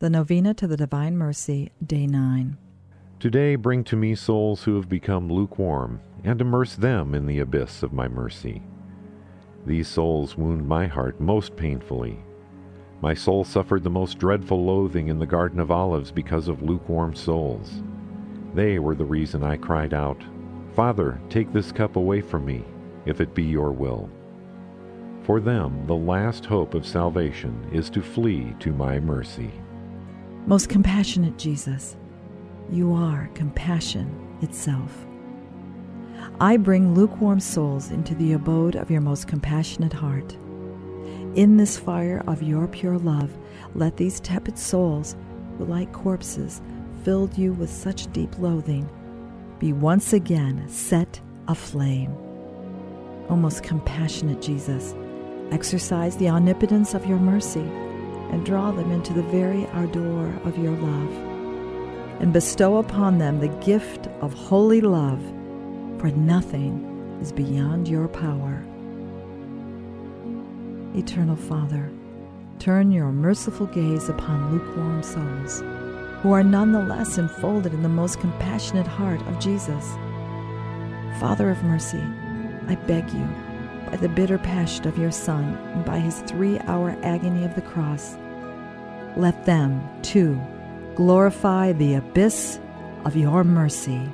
The Novena to the Divine Mercy, Day 9. Today bring to me souls who have become lukewarm, and immerse them in the abyss of my mercy. These souls wound my heart most painfully. My soul suffered the most dreadful loathing in the Garden of Olives because of lukewarm souls. They were the reason I cried out, Father, take this cup away from me, if it be your will. For them, the last hope of salvation is to flee to my mercy. Most compassionate Jesus, you are compassion itself. I bring lukewarm souls into the abode of your most compassionate heart. In this fire of your pure love, let these tepid souls, who like corpses filled you with such deep loathing, be once again set aflame. O most compassionate Jesus, exercise the omnipotence of your mercy and draw them into the very ardor of your love, and bestow upon them the gift of holy love, for nothing is beyond your power. Eternal Father, turn your merciful gaze upon lukewarm souls who are nonetheless enfolded in the most compassionate heart of Jesus. Father of mercy, I beg you, by the bitter passion of your Son and by his three hour agony of the cross, let them, too, glorify the abyss of your mercy.